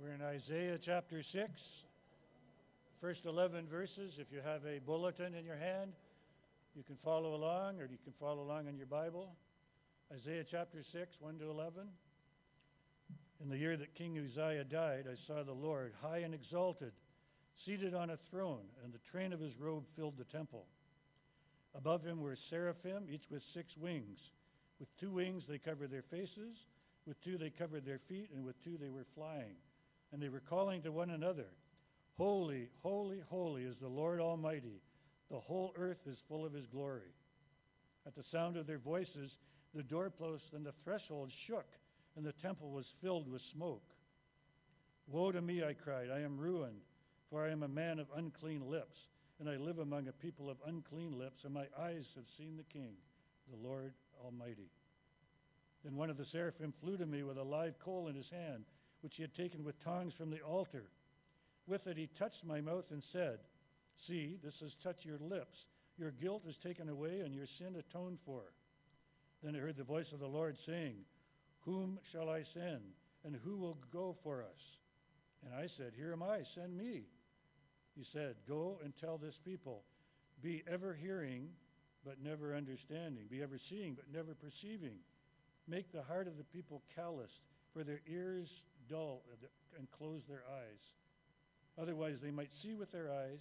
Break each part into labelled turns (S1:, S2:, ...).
S1: We're in Isaiah chapter 6, first 11 verses. If you have a bulletin in your hand, you can follow along, or you can follow along in your Bible. Isaiah chapter 6, 1 to 11. In the year that King Uzziah died, I saw the Lord high and exalted, seated on a throne, and the train of his robe filled the temple. Above him were seraphim, each with six wings. With two wings they covered their faces, with two they covered their feet, and with two they were flying and they were calling to one another, Holy, holy, holy is the Lord Almighty. The whole earth is full of his glory. At the sound of their voices, the doorposts and the threshold shook, and the temple was filled with smoke. Woe to me, I cried, I am ruined, for I am a man of unclean lips, and I live among a people of unclean lips, and my eyes have seen the King, the Lord Almighty. Then one of the seraphim flew to me with a live coal in his hand which he had taken with tongs from the altar. With it he touched my mouth and said, See, this has touched your lips. Your guilt is taken away and your sin atoned for. Then I heard the voice of the Lord saying, Whom shall I send? And who will go for us? And I said, Here am I, send me. He said, Go and tell this people, Be ever hearing, but never understanding. Be ever seeing, but never perceiving. Make the heart of the people calloused for their ears dull and close their eyes. Otherwise, they might see with their eyes,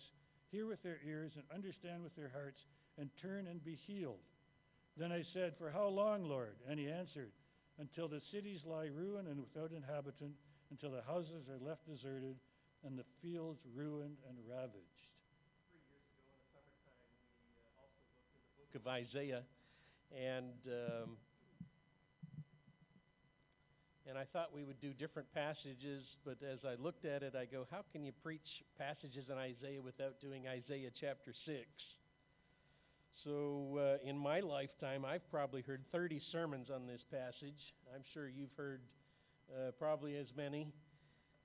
S1: hear with their ears, and understand with their hearts, and turn and be healed. Then I said, For how long, Lord? And he answered, Until the cities lie ruined and without inhabitant, until the houses are left deserted, and the fields ruined and ravaged.
S2: Three years ago in the summertime, we uh, also looked the book of Isaiah, and um, and I thought we would do different passages, but as I looked at it, I go, how can you preach passages in Isaiah without doing Isaiah chapter 6? So, uh, in my lifetime, I've probably heard 30 sermons on this passage. I'm sure you've heard uh, probably as many.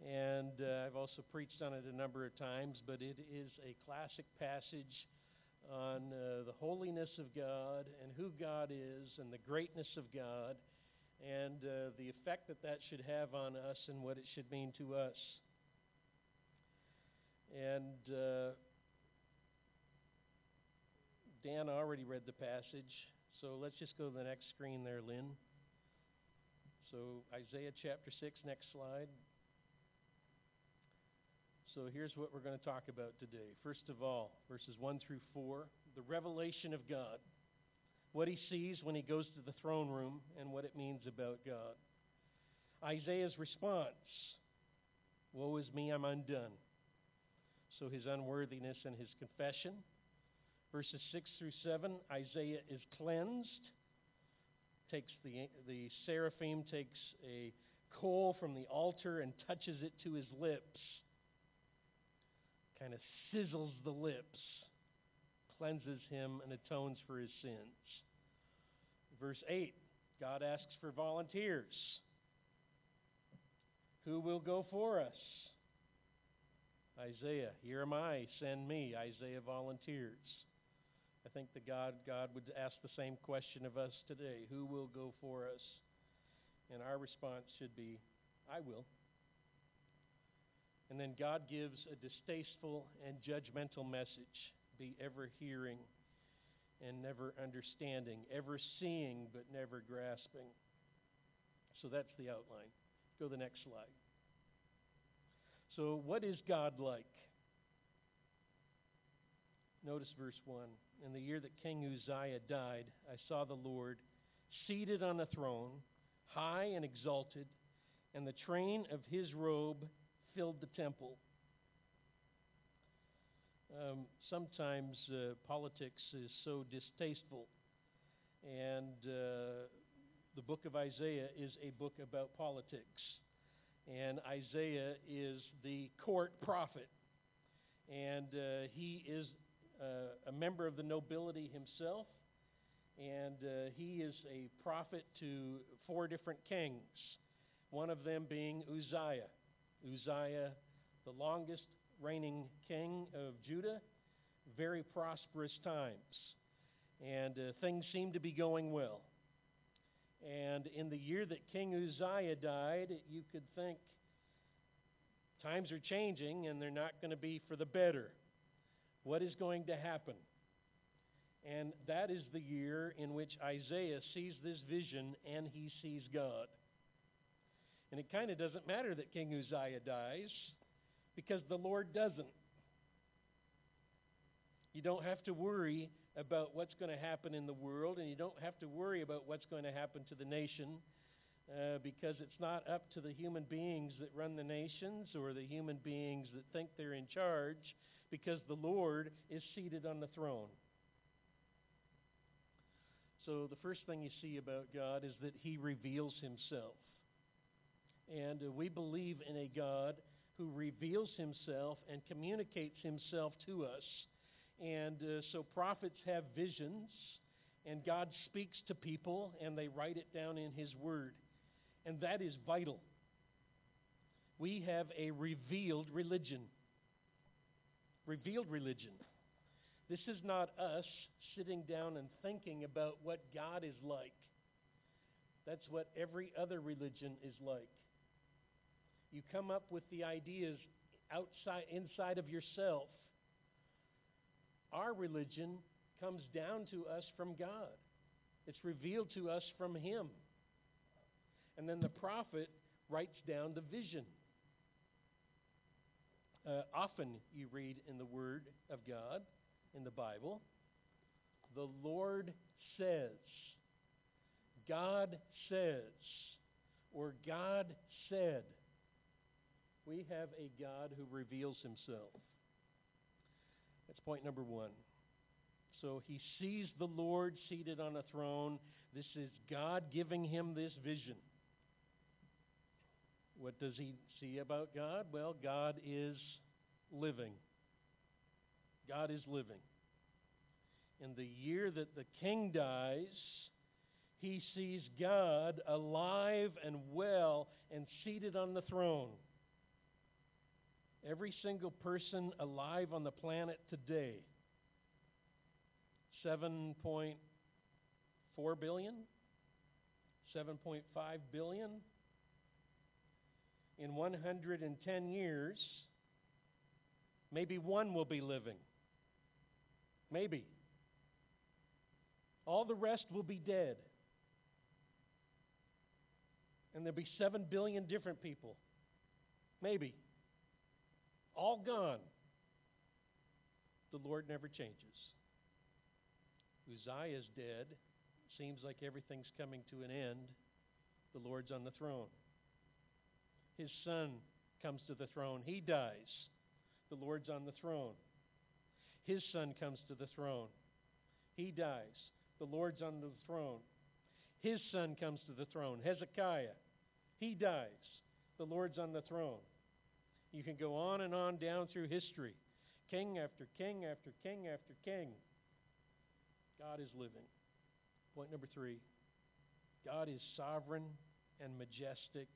S2: And uh, I've also preached on it a number of times, but it is a classic passage on uh, the holiness of God and who God is and the greatness of God and uh, the effect that that should have on us and what it should mean to us. And uh, Dan already read the passage, so let's just go to the next screen there, Lynn. So, Isaiah chapter 6, next slide. So, here's what we're going to talk about today. First of all, verses 1 through 4, the revelation of God what he sees when he goes to the throne room, and what it means about God. Isaiah's response Woe is me, I'm undone. So his unworthiness and his confession. Verses 6 through 7 Isaiah is cleansed. Takes the, the seraphim takes a coal from the altar and touches it to his lips. Kind of sizzles the lips cleanses him and atones for his sins. Verse 8 God asks for volunteers. Who will go for us? Isaiah, here am I, send me. Isaiah volunteers. I think the God, God would ask the same question of us today Who will go for us? And our response should be, I will. And then God gives a distasteful and judgmental message be ever hearing and never understanding, ever seeing but never grasping. So that's the outline. Go to the next slide. So, what is God like? Notice verse 1. In the year that King Uzziah died, I saw the Lord seated on a throne, high and exalted, and the train of his robe filled the temple. Um, sometimes uh, politics is so distasteful, and uh, the book of Isaiah is a book about politics. And Isaiah is the court prophet, and uh, he is uh, a member of the nobility himself, and uh, he is a prophet to four different kings, one of them being Uzziah. Uzziah, the longest reigning king of Judah, very prosperous times. And uh, things seem to be going well. And in the year that King Uzziah died, you could think Times are changing, and they're not going to be for the better. What is going to happen? And that is the year in which Isaiah sees this vision and he sees God. And it kind of doesn't matter that King Uzziah dies because the Lord doesn't. You don't have to worry about what's going to happen in the world, and you don't have to worry about what's going to happen to the nation uh, because it's not up to the human beings that run the nations or the human beings that think they're in charge because the Lord is seated on the throne. So, the first thing you see about God is that He reveals Himself. And uh, we believe in a God who reveals Himself and communicates Himself to us. And uh, so, prophets have visions, and God speaks to people, and they write it down in His Word. And that is vital. We have a revealed religion. Revealed religion. This is not us sitting down and thinking about what God is like. That's what every other religion is like. You come up with the ideas outside inside of yourself. Our religion comes down to us from God. It's revealed to us from him. And then the prophet writes down the vision. Uh, often you read in the Word of God in the Bible. The Lord says, God says, or God said. We have a God who reveals himself. That's point number one. So he sees the Lord seated on a throne. This is God giving him this vision. What does he see about God? Well, God is living. God is living. In the year that the king dies, he sees God alive and well and seated on the throne. Every single person alive on the planet today 7.4 billion, 7.5 billion. In 110 years, maybe one will be living. Maybe. All the rest will be dead. And there'll be 7 billion different people. Maybe. All gone. The Lord never changes. Uzziah is dead. Seems like everything's coming to an end. The Lord's on the throne. His son comes to the throne. He dies. The Lord's on the throne. His son comes to the throne. He dies. The Lord's on the throne. His son comes to the throne. Hezekiah. He dies. The Lord's on the throne. You can go on and on down through history. King after king after king after king. God is living. Point number three God is sovereign and majestic.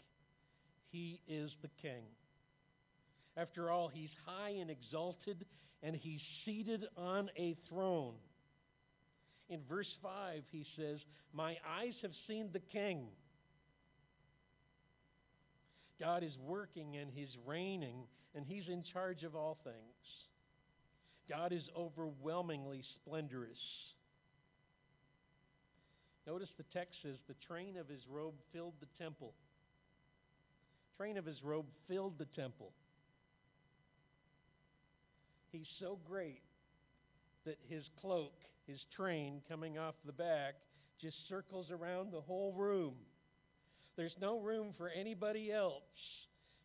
S2: He is the king. After all, he's high and exalted, and he's seated on a throne. In verse 5, he says, My eyes have seen the king. God is working and He's reigning, and He's in charge of all things. God is overwhelmingly splendorous. Notice the text says, The train of His robe filled the temple. Train of His robe filled the temple. He's so great that His cloak, His train coming off the back, just circles around the whole room. There's no room for anybody else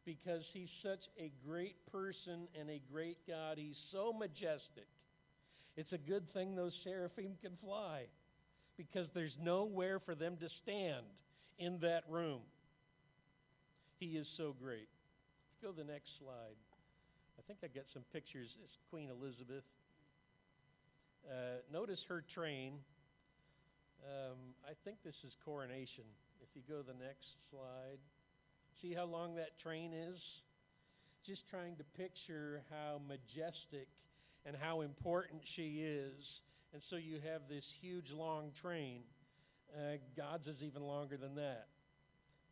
S2: because he's such a great person and a great God. He's so majestic. It's a good thing those seraphim can fly because there's nowhere for them to stand in that room. He is so great. Go to the next slide. I think I got some pictures. It's Queen Elizabeth. Uh, notice her train. Um, I think this is coronation. If you go to the next slide, see how long that train is? Just trying to picture how majestic and how important she is. And so you have this huge long train. Uh, God's is even longer than that.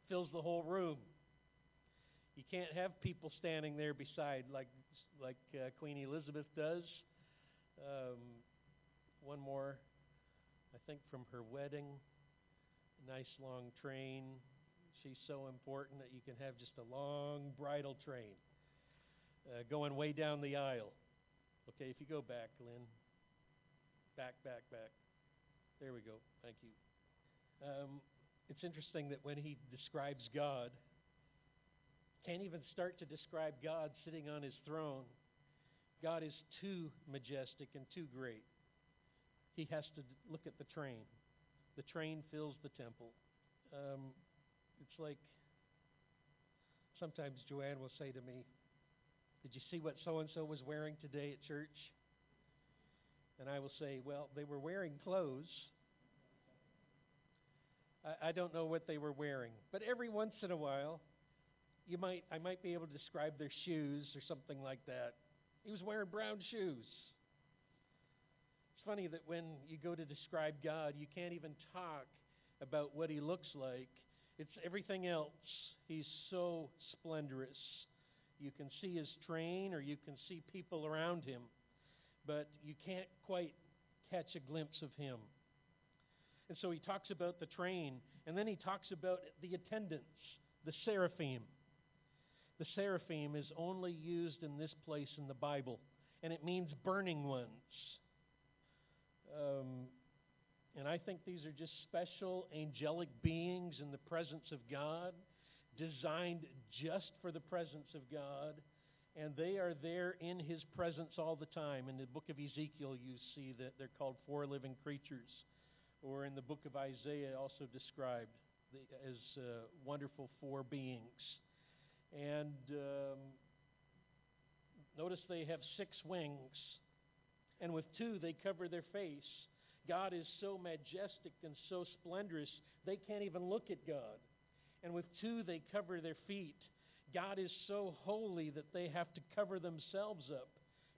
S2: Fills the whole room. You can't have people standing there beside like like uh, Queen Elizabeth does. Um, one more, I think, from her wedding. Nice long train. She's so important that you can have just a long bridal train uh, going way down the aisle. Okay, if you go back, Lynn. Back, back, back. There we go. Thank you. Um, it's interesting that when he describes God, can't even start to describe God sitting on his throne. God is too majestic and too great. He has to look at the train. The train fills the temple. Um, it's like sometimes Joanne will say to me, Did you see what so and so was wearing today at church? And I will say, Well, they were wearing clothes. I, I don't know what they were wearing. But every once in a while, you might, I might be able to describe their shoes or something like that. He was wearing brown shoes. Funny that when you go to describe God, you can't even talk about what he looks like. It's everything else. He's so splendorous. You can see his train or you can see people around him, but you can't quite catch a glimpse of him. And so he talks about the train, and then he talks about the attendants, the seraphim. The seraphim is only used in this place in the Bible, and it means burning ones. Um, and I think these are just special angelic beings in the presence of God, designed just for the presence of God. And they are there in His presence all the time. In the book of Ezekiel, you see that they're called four living creatures. Or in the book of Isaiah, also described as uh, wonderful four beings. And um, notice they have six wings, and with two they cover their face. God is so majestic and so splendorous, they can't even look at God. And with two they cover their feet. God is so holy that they have to cover themselves up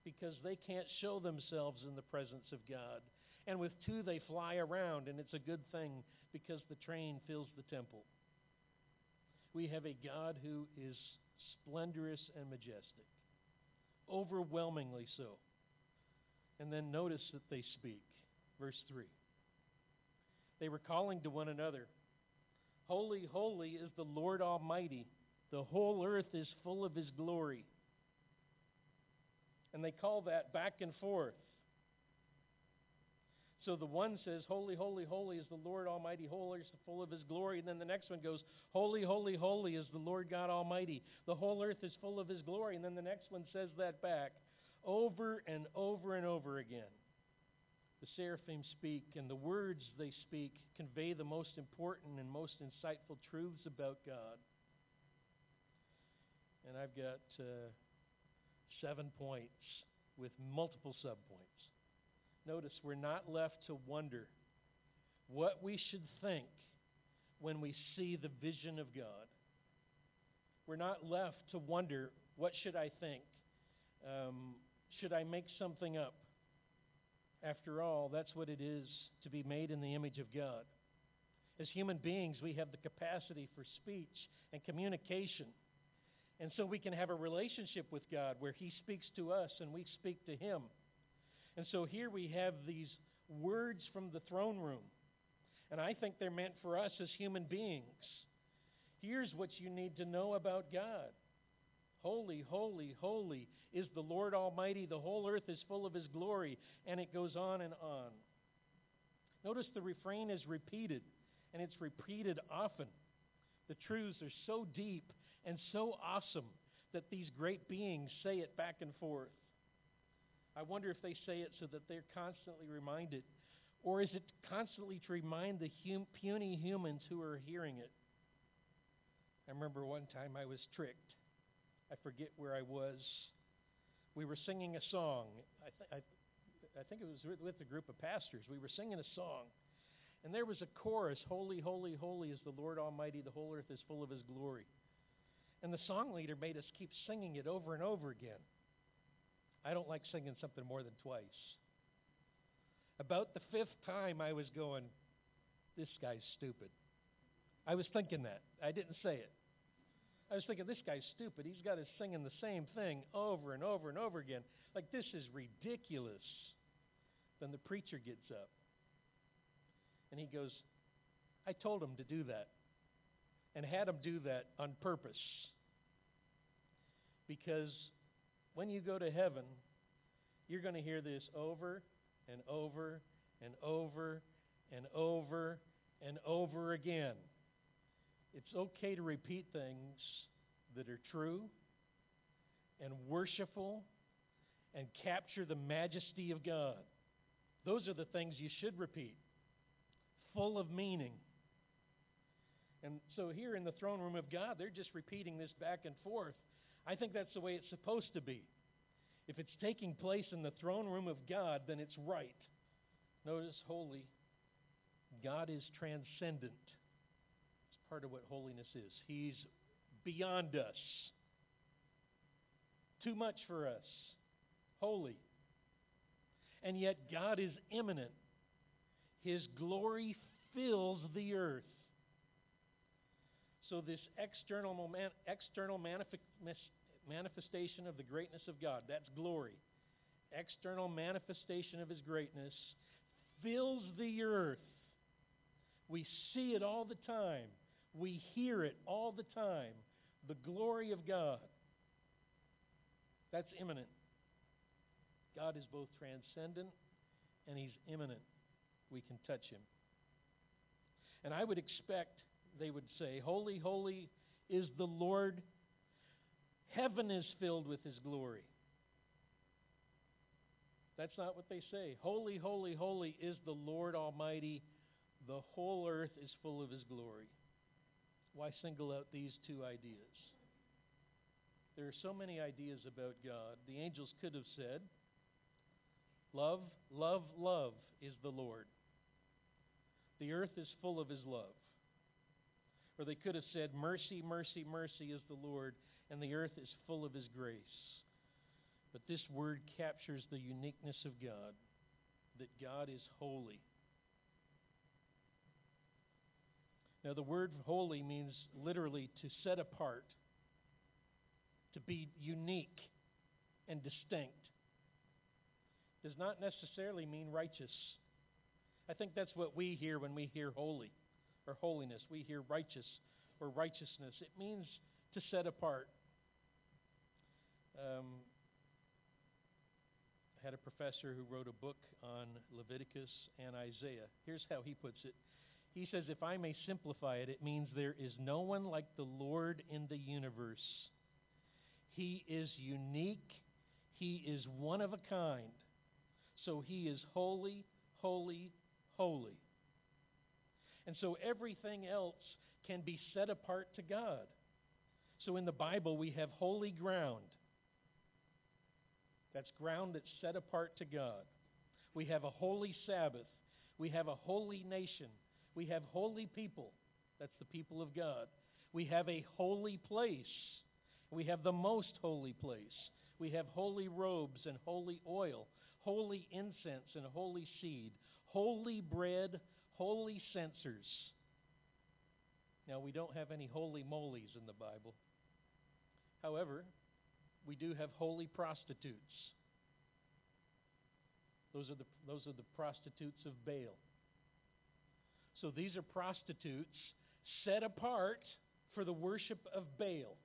S2: because they can't show themselves in the presence of God. And with two they fly around, and it's a good thing because the train fills the temple. We have a God who is splendorous and majestic, overwhelmingly so. And then notice that they speak. Verse 3. They were calling to one another Holy, holy is the Lord Almighty. The whole earth is full of his glory. And they call that back and forth. So the one says, Holy, holy, holy is the Lord Almighty, holy is full of his glory. And then the next one goes, Holy, holy, holy is the Lord God Almighty. The whole earth is full of his glory. And then the next one says that back over and over and over again. The seraphim speak, and the words they speak convey the most important and most insightful truths about God. And I've got uh, seven points with multiple subpoints. Notice we're not left to wonder what we should think when we see the vision of God. We're not left to wonder what should I think? Um, should I make something up? After all, that's what it is to be made in the image of God. As human beings, we have the capacity for speech and communication. And so we can have a relationship with God where He speaks to us and we speak to Him. And so here we have these words from the throne room. And I think they're meant for us as human beings. Here's what you need to know about God Holy, holy, holy is the Lord Almighty. The whole earth is full of His glory. And it goes on and on. Notice the refrain is repeated, and it's repeated often. The truths are so deep and so awesome that these great beings say it back and forth. I wonder if they say it so that they're constantly reminded. Or is it constantly to remind the hum, puny humans who are hearing it? I remember one time I was tricked. I forget where I was. We were singing a song. I, th- I, I think it was with a group of pastors. We were singing a song. And there was a chorus Holy, holy, holy is the Lord Almighty. The whole earth is full of His glory. And the song leader made us keep singing it over and over again. I don't like singing something more than twice. About the fifth time, I was going, This guy's stupid. I was thinking that. I didn't say it. I was thinking, this guy's stupid. He's got us singing the same thing over and over and over again. Like, this is ridiculous. Then the preacher gets up and he goes, I told him to do that and had him do that on purpose. Because when you go to heaven, you're going to hear this over and over and over and over and over again. It's okay to repeat things that are true and worshipful and capture the majesty of God. Those are the things you should repeat, full of meaning. And so here in the throne room of God, they're just repeating this back and forth. I think that's the way it's supposed to be. If it's taking place in the throne room of God, then it's right. Notice holy. God is transcendent. Part of what holiness is. He's beyond us. Too much for us. Holy. And yet God is immanent. His glory fills the earth. So, this external, moment, external manifestation of the greatness of God, that's glory. External manifestation of His greatness fills the earth. We see it all the time, we hear it all the time. The glory of God. That's immanent. God is both transcendent and He's immanent. We can touch Him. And I would expect they would say, Holy, holy is the Lord. Heaven is filled with His glory. That's not what they say. Holy, holy, holy is the Lord Almighty. The whole earth is full of His glory. Why single out these two ideas? There are so many ideas about God. The angels could have said, Love, love, love is the Lord. The earth is full of His love. Or they could have said, Mercy, mercy, mercy is the Lord, and the earth is full of His grace. But this word captures the uniqueness of God, that God is holy. Now, the word holy means literally to set apart, to be unique and distinct. Does not necessarily mean righteous. I think that's what we hear when we hear holy or holiness. We hear righteous or righteousness. It means to set apart. Um, I had a professor who wrote a book on Leviticus and Isaiah. Here's how he puts it. He says, if I may simplify it, it means there is no one like the Lord in the universe. He is unique, He is one of a kind. So He is holy, holy, holy. And so everything else can be set apart to God. So in the Bible, we have holy ground. That's ground that's set apart to God. We have a holy Sabbath. We have a holy nation. We have holy people. That's the people of God. We have a holy place. We have the most holy place. We have holy robes and holy oil, holy incense and holy seed, holy bread, holy censers. Now, we don't have any holy molies in the Bible. However, we do have holy prostitutes. Those are the, those are the prostitutes of Baal. So these are prostitutes set apart for the worship of Baal.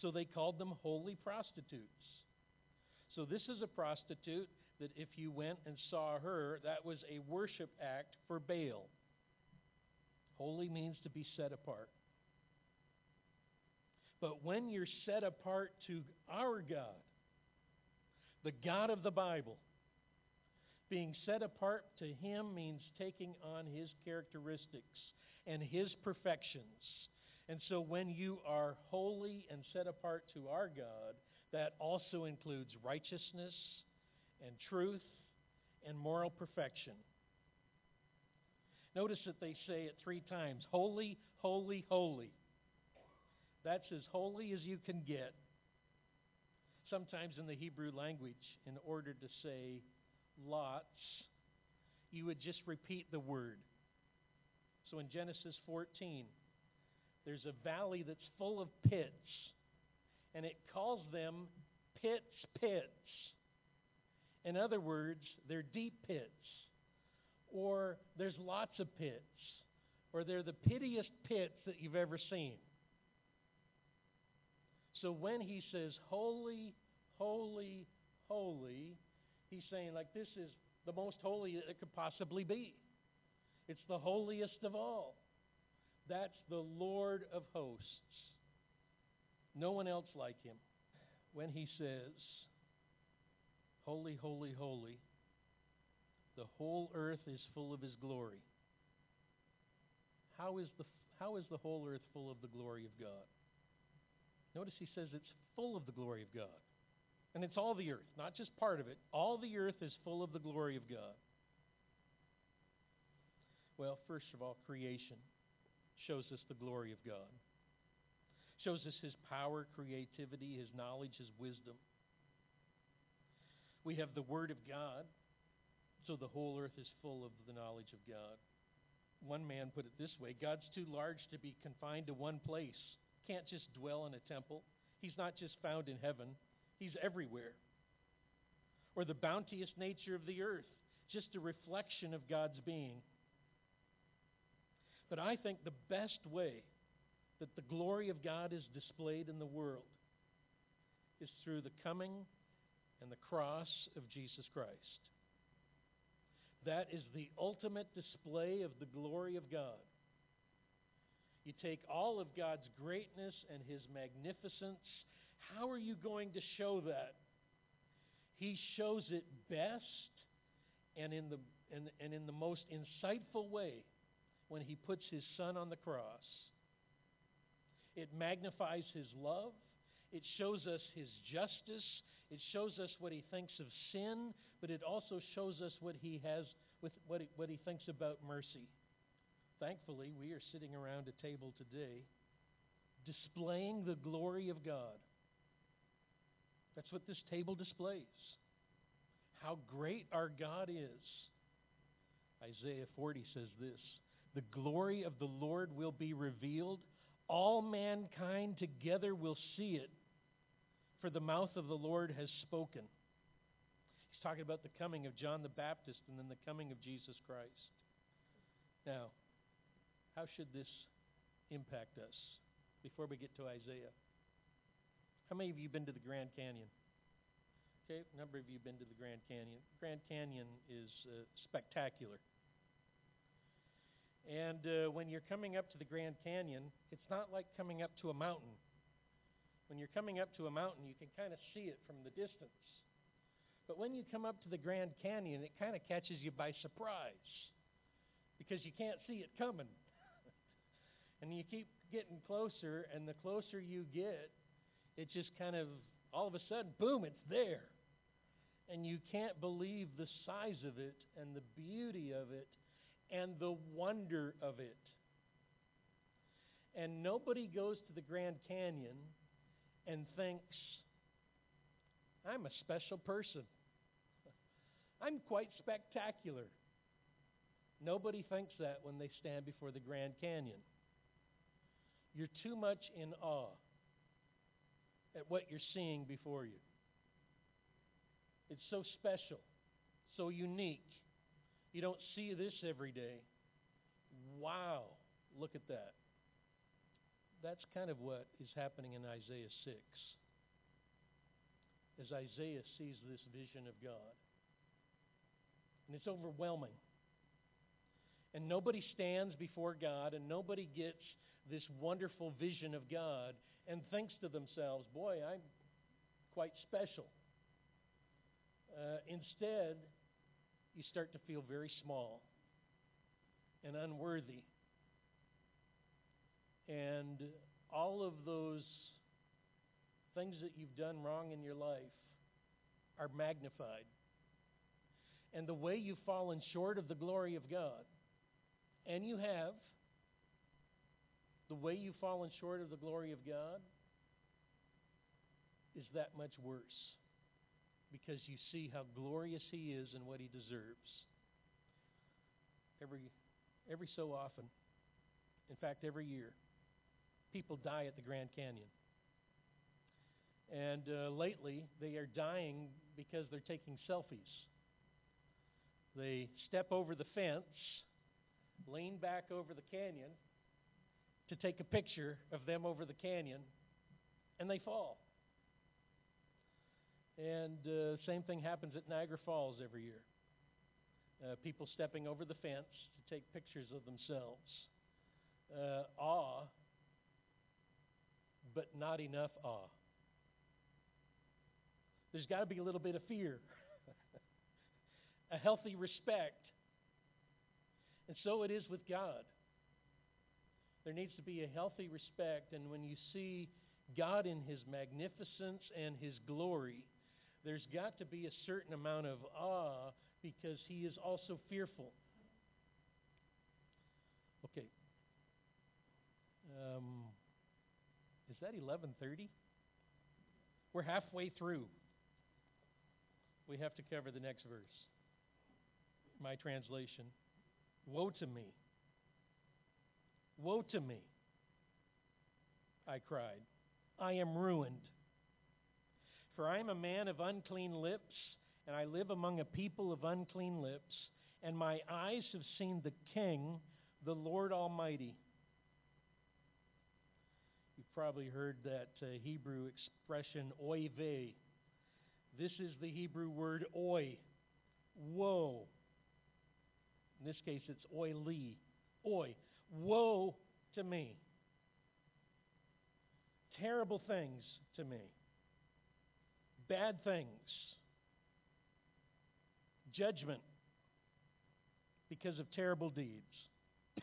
S2: So they called them holy prostitutes. So this is a prostitute that if you went and saw her, that was a worship act for Baal. Holy means to be set apart. But when you're set apart to our God, the God of the Bible, being set apart to Him means taking on His characteristics and His perfections. And so when you are holy and set apart to our God, that also includes righteousness and truth and moral perfection. Notice that they say it three times holy, holy, holy. That's as holy as you can get. Sometimes in the Hebrew language, in order to say lots, you would just repeat the word. So in Genesis 14, there's a valley that's full of pits, and it calls them pits, pits. In other words, they're deep pits, or there's lots of pits, or they're the pittiest pits that you've ever seen. So when he says, Holy, holy, holy, he's saying, like, this is the most holy that it could possibly be. It's the holiest of all. That's the Lord of hosts. No one else like him. When he says, Holy, holy, holy, the whole earth is full of his glory. How is the, how is the whole earth full of the glory of God? Notice he says it's full of the glory of God. And it's all the earth, not just part of it. All the earth is full of the glory of God. Well, first of all, creation shows us the glory of God. Shows us his power, creativity, his knowledge, his wisdom. We have the Word of God, so the whole earth is full of the knowledge of God. One man put it this way God's too large to be confined to one place. Can't just dwell in a temple. He's not just found in heaven, He's everywhere. Or the bounteous nature of the earth, just a reflection of God's being. But I think the best way that the glory of God is displayed in the world is through the coming and the cross of Jesus Christ. That is the ultimate display of the glory of God. You take all of God's greatness and His magnificence. How are you going to show that? He shows it best and in the, and, and in the most insightful way when He puts His Son on the cross. It magnifies His love. It shows us His justice. It shows us what He thinks of sin, but it also shows us what He has with what He, what he thinks about mercy. Thankfully, we are sitting around a table today displaying the glory of God. That's what this table displays. How great our God is. Isaiah 40 says this The glory of the Lord will be revealed. All mankind together will see it, for the mouth of the Lord has spoken. He's talking about the coming of John the Baptist and then the coming of Jesus Christ. Now, how should this impact us before we get to Isaiah? How many of you have been to the Grand Canyon? Okay, a number of you have been to the Grand Canyon. Grand Canyon is uh, spectacular. And uh, when you're coming up to the Grand Canyon, it's not like coming up to a mountain. When you're coming up to a mountain, you can kind of see it from the distance. But when you come up to the Grand Canyon, it kind of catches you by surprise because you can't see it coming. and you keep getting closer, and the closer you get, it just kind of, all of a sudden, boom, it's there. And you can't believe the size of it, and the beauty of it, and the wonder of it. And nobody goes to the Grand Canyon and thinks, I'm a special person. I'm quite spectacular. Nobody thinks that when they stand before the Grand Canyon. You're too much in awe at what you're seeing before you. It's so special, so unique. You don't see this every day. Wow, look at that. That's kind of what is happening in Isaiah 6. As Isaiah sees this vision of God. And it's overwhelming. And nobody stands before God and nobody gets this wonderful vision of God and thinks to themselves, boy, I'm quite special. Uh, instead, you start to feel very small and unworthy. And all of those things that you've done wrong in your life are magnified. And the way you've fallen short of the glory of God, and you have, the way you've fallen short of the glory of God is that much worse because you see how glorious He is and what He deserves. Every, every so often, in fact, every year, people die at the Grand Canyon. And uh, lately, they are dying because they're taking selfies. They step over the fence, lean back over the canyon to take a picture of them over the canyon, and they fall. And uh, same thing happens at Niagara Falls every year. Uh, people stepping over the fence to take pictures of themselves. Uh, awe, but not enough awe. There's got to be a little bit of fear, a healthy respect. And so it is with God. There needs to be a healthy respect, and when you see God in His magnificence and His glory, there's got to be a certain amount of awe because He is also fearful. Okay. Um, is that 11:30? We're halfway through. We have to cover the next verse. My translation. Woe to me. Woe to me. I cried. I am ruined. For I am a man of unclean lips, and I live among a people of unclean lips, and my eyes have seen the King, the Lord Almighty. You've probably heard that uh, Hebrew expression, oy vey. This is the Hebrew word oy, woe. In this case, it's oy li, oy. Woe to me. Terrible things to me. Bad things. Judgment because of terrible deeds.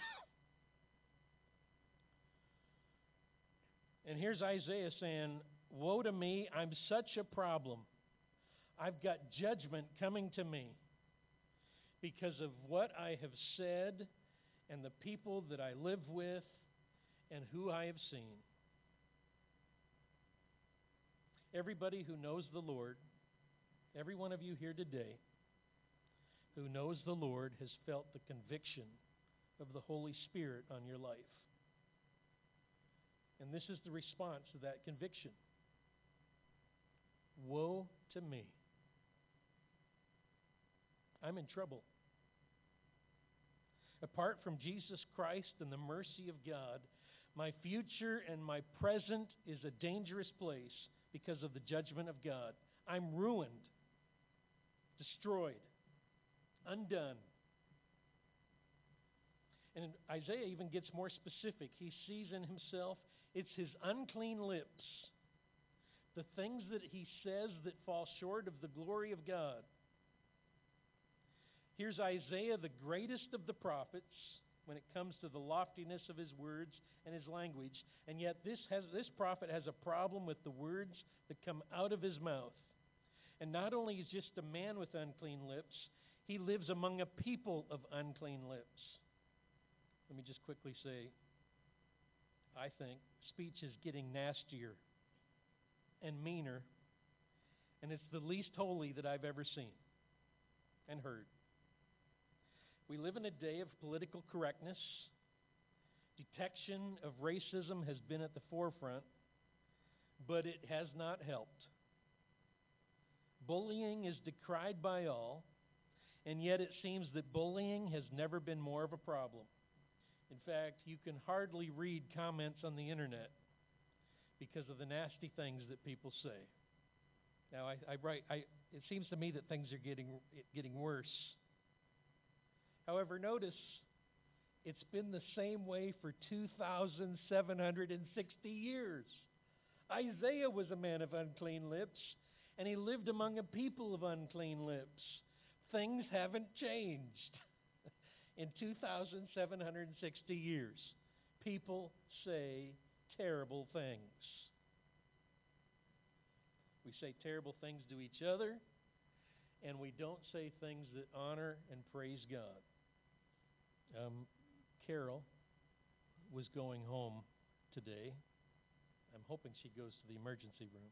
S2: and here's Isaiah saying, Woe to me, I'm such a problem. I've got judgment coming to me because of what I have said and the people that I live with and who I have seen. Everybody who knows the Lord, every one of you here today who knows the Lord has felt the conviction of the Holy Spirit on your life. And this is the response to that conviction Woe to me. I'm in trouble. Apart from Jesus Christ and the mercy of God, my future and my present is a dangerous place because of the judgment of God. I'm ruined, destroyed, undone. And Isaiah even gets more specific. He sees in himself it's his unclean lips, the things that he says that fall short of the glory of God. Here's Isaiah, the greatest of the prophets, when it comes to the loftiness of his words and his language. And yet, this, has, this prophet has a problem with the words that come out of his mouth. And not only is just a man with unclean lips, he lives among a people of unclean lips. Let me just quickly say I think speech is getting nastier and meaner, and it's the least holy that I've ever seen and heard. We live in a day of political correctness. Detection of racism has been at the forefront, but it has not helped. Bullying is decried by all, and yet it seems that bullying has never been more of a problem. In fact, you can hardly read comments on the internet because of the nasty things that people say. Now, I, I write, I, it seems to me that things are getting, getting worse. However, notice it's been the same way for 2,760 years. Isaiah was a man of unclean lips, and he lived among a people of unclean lips. Things haven't changed in 2,760 years. People say terrible things. We say terrible things to each other, and we don't say things that honor and praise God. Um, Carol was going home today. I'm hoping she goes to the emergency room.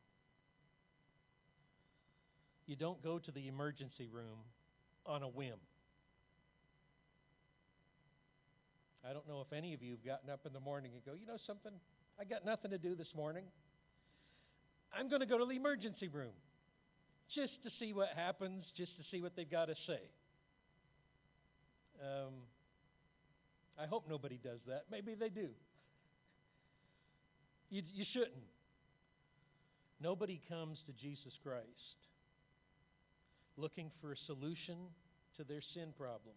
S2: You don't go to the emergency room on a whim. I don't know if any of you have gotten up in the morning and go, you know something? I got nothing to do this morning. I'm going to go to the emergency room just to see what happens, just to see what they've got to say. Um, I hope nobody does that. Maybe they do. You, you shouldn't. Nobody comes to Jesus Christ looking for a solution to their sin problem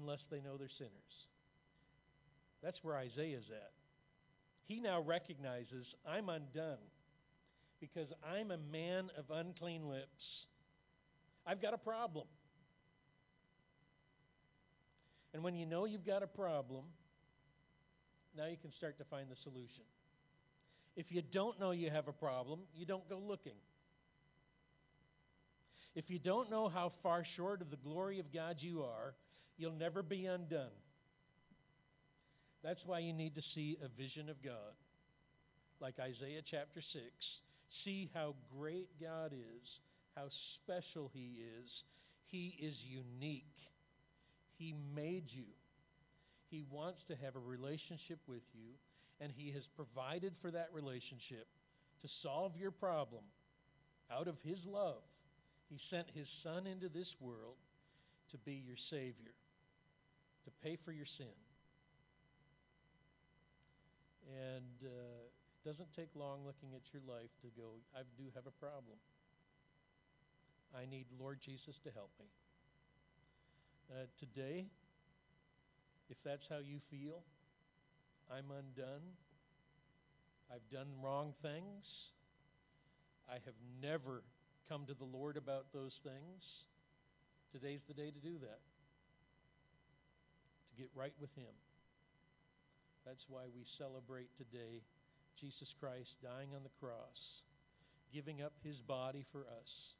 S2: unless they know they're sinners. That's where Isaiah's at. He now recognizes I'm undone because I'm a man of unclean lips. I've got a problem. And when you know you've got a problem, now you can start to find the solution. If you don't know you have a problem, you don't go looking. If you don't know how far short of the glory of God you are, you'll never be undone. That's why you need to see a vision of God, like Isaiah chapter 6. See how great God is, how special He is. He is unique. He made you. He wants to have a relationship with you, and He has provided for that relationship to solve your problem out of His love. He sent His Son into this world to be your Savior, to pay for your sin. And uh, it doesn't take long looking at your life to go, I do have a problem. I need Lord Jesus to help me. Uh, today, if that's how you feel, I'm undone. I've done wrong things. I have never come to the Lord about those things. Today's the day to do that, to get right with Him. That's why we celebrate today Jesus Christ dying on the cross, giving up His body for us